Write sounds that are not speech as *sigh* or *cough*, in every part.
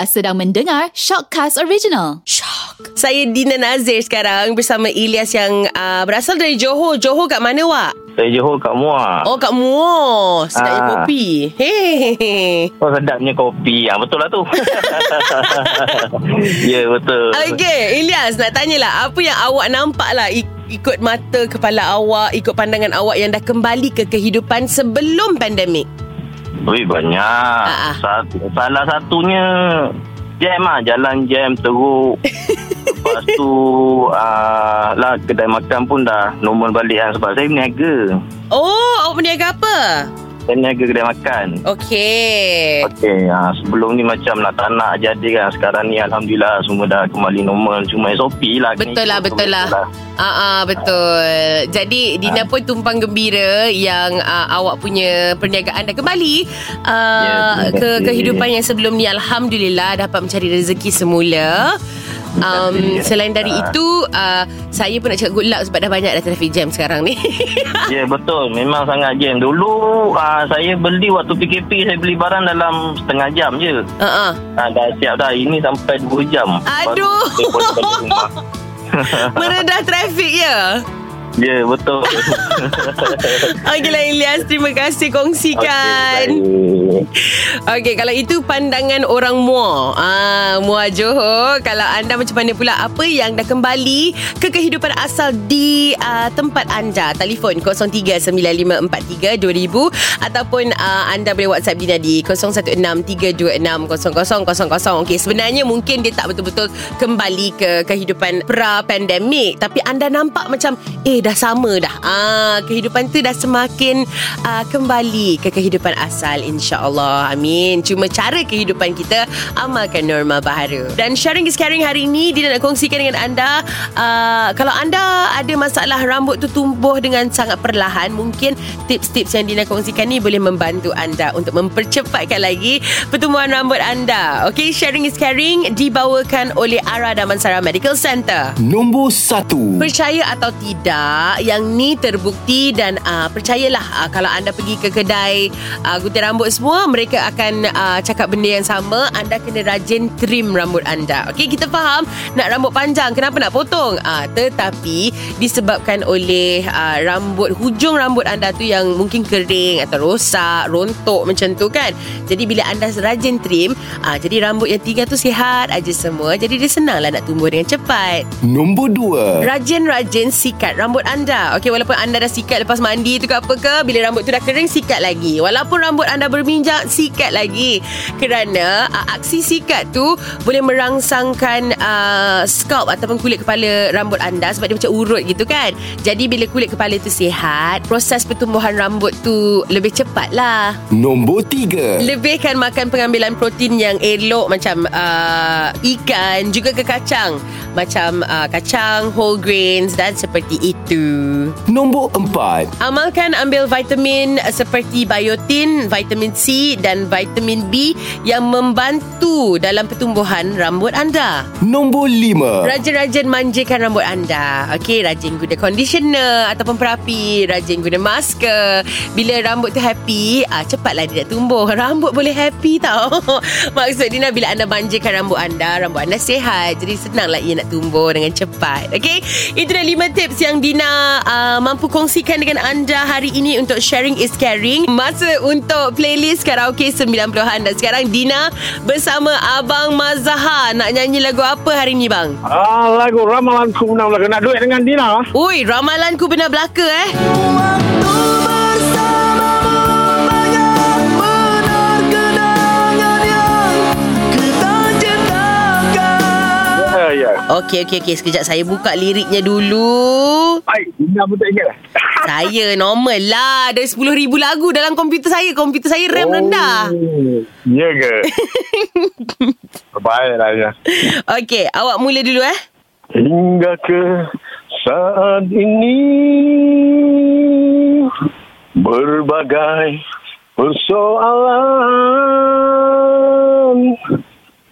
Anda sedang mendengar Shockcast Original. Shock. Saya Dina Nazir sekarang bersama Ilyas yang uh, berasal dari Johor. Johor kat mana, Wak? Saya Johor kat Muar. Oh, kat Muar. Sedapnya Ah. kopi. Hehehe. Oh, sedapnya kopi. Ah, betul lah tu. *laughs* ya, betul. Okey, Ilyas nak tanyalah apa yang awak nampak lah ik- ikut mata kepala awak, ikut pandangan awak yang dah kembali ke kehidupan sebelum pandemik. Ui, banyak. Ah, ah. Sat- salah satunya jam lah. Jalan jam teruk. *laughs* Lepas tu uh, lah kedai makan pun dah normal balik kan sebab saya berniaga. Oh, awak berniaga apa? Saya berniaga kedai makan. Okey. Okey, ha, sebelum ni macam nak tak nak jadi kan. Sekarang ni Alhamdulillah semua dah kembali normal. Cuma SOP lah. Betul lah, betul lah. Ah, ah betul. Jadi Dina pun tumpang gembira yang uh, awak punya perniagaan dah kembali uh, terima ke kehidupan yang sebelum ni alhamdulillah dapat mencari rezeki semula. Um, selain dari Ah. itu uh, saya pun nak cakap good luck sebab dah banyak dah traffic jam sekarang ni. *laughs* Ya betul Memang sangat jam Dulu uh, Saya beli waktu PKP Saya beli barang dalam Setengah jam je uh, uh. uh, Dah siap dah Ini sampai 2 jam Aduh. *laughs* Meredah trafik ya. Ya betul *laughs* Okeylah Ilyas, terima kasih kongsikan. Okey, Okey, kalau itu pandangan orang Muar. Ah, Muar Johor. Kalau anda macam mana pula apa yang dah kembali ke kehidupan asal di uh, tempat anda? Telefon 0395432000 ataupun uh, anda boleh WhatsApp Dina di 0163260000. Okey, sebenarnya mungkin dia tak betul-betul kembali ke kehidupan pra-pandemik tapi anda nampak macam eh dah sama dah. Ah, kehidupan tu dah semakin uh, kembali ke kehidupan asal insya-Allah. Amin. Cuma cara kehidupan kita amalkan norma baharu. Dan sharing is caring hari ini Dina nak kongsikan dengan anda uh, kalau anda ada masalah rambut tu tumbuh dengan sangat perlahan, mungkin tips-tips yang Dina kongsikan ni boleh membantu anda untuk mempercepatkan lagi pertumbuhan rambut anda. Okay, sharing is caring dibawakan oleh Ara Damansara Medical Center. Nombor 1 Percaya atau tidak Yang ni terbukti Dan uh, percayalah uh, Kalau anda pergi ke kedai uh, Gunting rambut semua Mereka akan uh, Cakap benda yang sama. Anda kena rajin Trim rambut anda. Okey kita faham Nak rambut panjang Kenapa nak potong? Uh, Tetapi Disebabkan oleh uh, Rambut Hujung rambut anda tu Yang mungkin kering Atau rosak Rontok macam tu kan. Jadi bila anda rajin trim uh, Jadi rambut yang tinggal tu Sihat aja semua. Jadi dia senang lah Nak tumbuh dengan cepat. Nombor 2 Rajin-rajin sikat rambut anda. Okey, walaupun anda dah sikat lepas mandi tu ke apa ke Bila rambut tu dah kering, sikat lagi. Walaupun rambut anda berminyak, sikat lagi. Kerana uh, aksi sikat tu Boleh merangsangkan uh, scalp ataupun kulit kepala rambut anda Sebab dia macam urut gitu kan. Jadi bila kulit kepala tu sihat Proses pertumbuhan rambut tu lebih cepat lah Nombor 3 Lebihkan makan pengambilan protein yang elok macam uh, ikan juga ke kacang. Macam uh, kacang, whole grains dan seperti itu. Nombor 4 Amalkan ambil vitamin seperti biotin, vitamin C dan vitamin B yang membantu dalam pertumbuhan rambut anda. Nombor 5 Rajin-rajin manjakan rambut anda. Okey, rajin guna conditioner ataupun perapi, rajin guna masker. Bila rambut tu happy, ah cepatlah dia nak tumbuh. *laughs* Rambut boleh happy tau. *laughs* Maksud Dina bila anda manjakan rambut anda, rambut anda sihat. Jadi senanglah ia nak tumbuh dengan cepat. Okey, itu dah lima tips yang Dina uh, mampu kongsikan dengan anda hari ini untuk sharing is caring. Masa untuk playlist karaoke 90-an dan sekarang Dina bersama Abang Mazahar nak nyanyi lagu apa hari ni bang? Ah, lagu Ramalanku Menang Belaka Nak duit dengan Dina Ui, ramalanku benar belaka eh. Ya, Okey, okey, okey. Sekejap saya buka liriknya dulu. Baik, Dina pun tak ingat lah *laughs* Saya normal lah. Ada 10,000 lagu dalam komputer saya. Komputer saya RAM rendah. Oh, Ya ke? *laughs* Baiklah ya Okey, awak mula dulu eh. Hingga ke saat ini Berbagai persoalan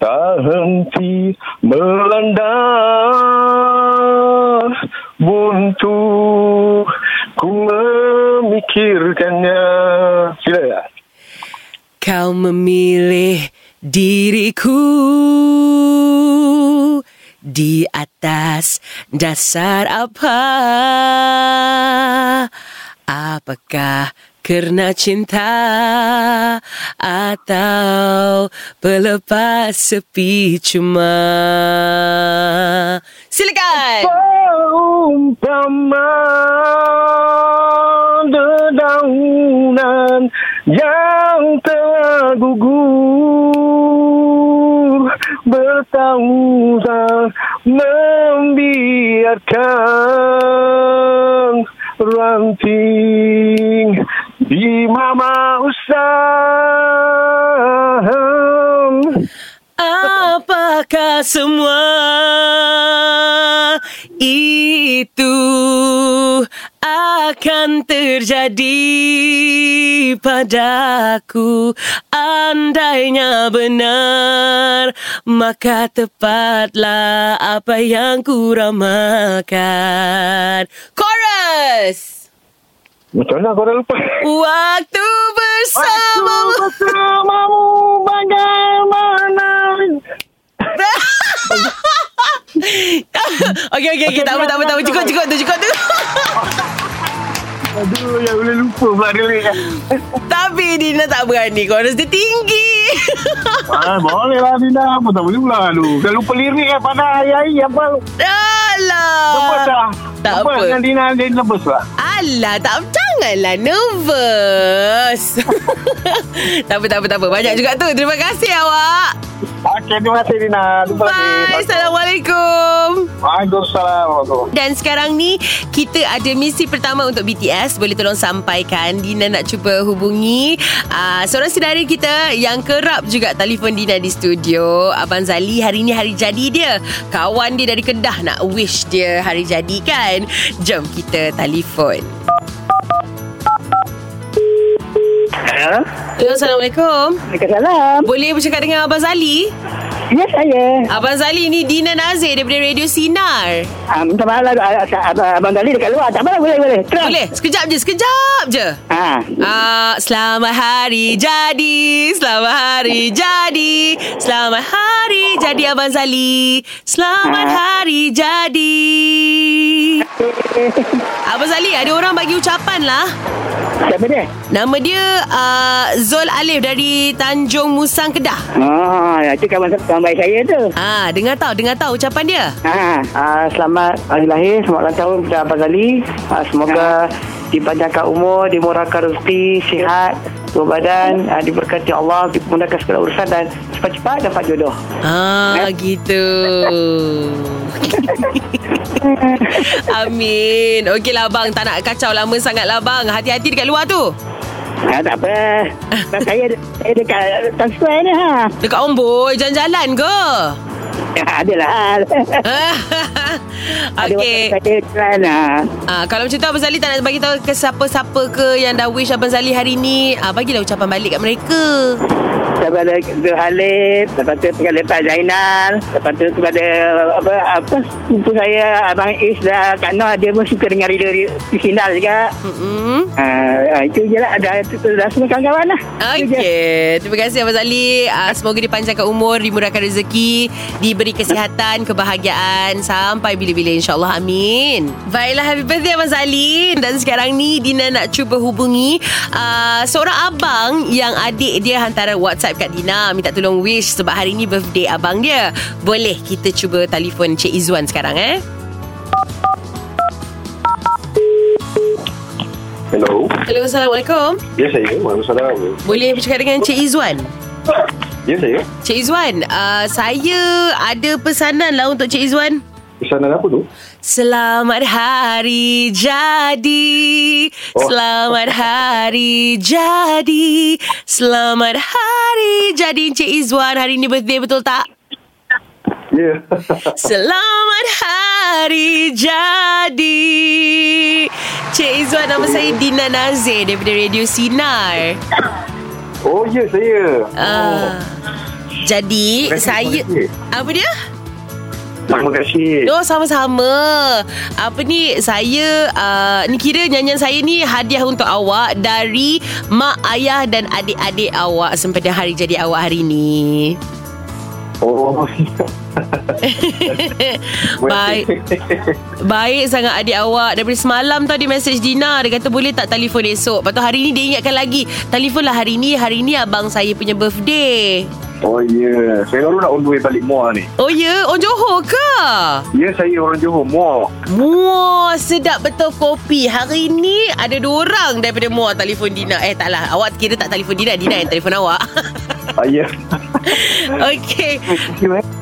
Tak henti melanda Buntu. Ku memikirkannya. Sila ya? Kau memilih diriku di atas dasar apa? Apakah kerana cinta atau pelepas sepi cuma? Silakan. Umpama dedaunan yang telah gugur bertahun-tahun membiarkan ranting di mama usang. Apakah semua itu akan terjadi padaku Andainya benar Maka tepatlah apa yang ku ramakan Chorus! Macam mana kau dah lupa? Waktu bersamamu bersamamu bagaimana? *laughs* Okey okey okey tak apa tak apa tak apa cukup cukup tu cukup tu. *laughs* Aduh, yang boleh lupa pula dia. Tapi Dina tak berani chorus dia tinggi. *laughs* Ah, boleh lah Dina. Apa tak boleh pula lu. Kalau lupa lirik kan pada hari-hari apa. Alah. Lepas dah. Tak Lepas apa. dengan Dina dia lepas lah. Alah tak janganlah nervous. *laughs* tak apa tak apa tak apa banyak juga tu. Terima kasih awak. Okey, terima kasih Dina. Lupa Bye. Assalamualaikum. Waalaikumsalam. Dan sekarang ni kita ada misi pertama untuk BTS. Boleh tolong sampaikan. Dina nak cuba hubungi uh, seorang sinari kita yang kerap juga telefon Dina di studio. Abang Zali hari ni hari jadi dia. Kawan dia dari Kedah nak wish dia hari jadi kan. Jom kita telefon. Ya, Hello, Assalamualaikum. Waalaikumsalam. Boleh bercakap dengan Abang Zali? Ya, saya. Abang Zali ni Dina Nazir daripada Radio Sinar. Ah, minta maaf lah, ah, ah, Abang Dali dekat luar. Tak apa, boleh, boleh. Terus. Boleh? Sekejap je, sekejap je. Ha. Ah, selamat hari jadi, selamat hari jadi, selamat hari jadi Abang Zali. Selamat hari jadi. *laughs* Abang Zali, ada orang bagi ucapan lah. Siapa dia? Nama dia uh, Zul Alif dari Tanjung Musang Kedah. Oh, itu kawan, kawan baik saya tu. Ah, dengar tahu, dengar tahu ucapan dia. Ha. Ah, selamat hari lahir, selamat ulang tahun kepada Abang Dali. Ah, semoga dipanjangkan umur, dimurahkan rezeki, sihat, tubuh badan, ah, diberkati Allah, dimudahkan segala urusan dan cepat-cepat dapat jodoh. Ah, gitu. *laughs* Amin. Okeylah bang, tak nak kacau lama sangat lah bang. Hati-hati dekat luar tu. Ha, tak apa. *laughs* Saya, saya dekat Times Square ni ha. Dekat Omboi, jalan-jalan ke? Ya, adalah. *laughs* Ada Okey. jalan ha. Ah, kalau macam tu Abang Zali tak nak bagi tahu ke siapa-siapa ke yang dah wish Abang Zali hari ni. Ah, bagilah ucapan balik kat mereka. Kepada Zul Halif, lepas tu kepada Pak Zainal, lepas tu kepada apa apa sepupu saya Abang Is dan Kak Noh dia pun suka dengar radio di juga. Mm-mm. Uh, itu je lah tu dah semua kawan-kawan lah. Okey, terima kasih Abang Zali. Uh, semoga dipanjangkan umur, dimurahkan rezeki, diberi kesihatan, kebahagiaan sampai bila-bila insya-Allah. Amin. Baiklah, happy birthday Abang Zali. Dan sekarang ni Dina nak cuba hubungi uh, seorang abang yang adik dia hantaran WhatsApp kat Dina minta tolong wish sebab hari ni birthday abang dia. Boleh kita cuba telefon Cik Izzuan sekarang eh? Hello. Hello, Assalamualaikum. Ya saya. Waalaikumsalam. Boleh bercakap dengan Cik Izzuan? Ya saya. Cik Izzuan, uh, saya ada pesanan lah untuk Cik Izzuan. Pesanan apa tu? Selamat hari jadi Oh. Selamat hari jadi Selamat hari jadi Encik Izzuan Hari ni birthday betul tak? Ya. *laughs* Selamat hari jadi Cik Izzuan nama saya Dina Nazir Daripada Radio Sinar oh ya saya. uh, Jadi Terima kasih, saya. Apa dia? Terima kasih. Oh sama-sama. Apa ni Saya uh, Ni kira nyanyian saya ni Hadiah untuk awak Dari Mak ayah dan adik-adik awak Sempena hari jadi awak hari ni. Oh. *laughs* Baik. Baik sangat adik awak. Daripada semalam tau Dia message Dina Dia kata boleh tak telefon esok? Lepas tu hari ni dia ingatkan lagi. Telefonlah hari ni. Hari ni abang saya punya birthday Oh ya, yeah. saya baru nak on the way balik Muar ni. Oh ya yeah? Oh Johor ke? Ya, yeah, saya orang Johor, Muar. Muar sedap betul kopi Hari ni ada dua orang Daripada Muar telefon Dina Eh taklah Awak kira tak telefon Dina Dina yang telefon awak Ah, ya. *laughs* Okay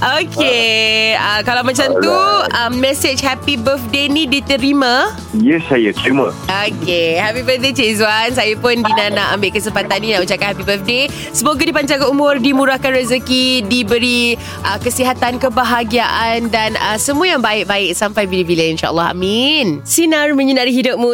Okay uh, Kalau macam tu um, Message happy birthday ni diterima? Ya, saya terima. Okay Happy birthday Cik Zuan. Saya pun Dina nak ambil kesempatan ni Nak ucapkan happy birthday. Semoga dipanjangkan umur Dimurahkan rezeki Diberi uh, kesihatan Kebahagiaan Dan uh, semua yang baik-baik Sampai bila-bila InsyaAllah Amin. Sinar menyinari hidupmu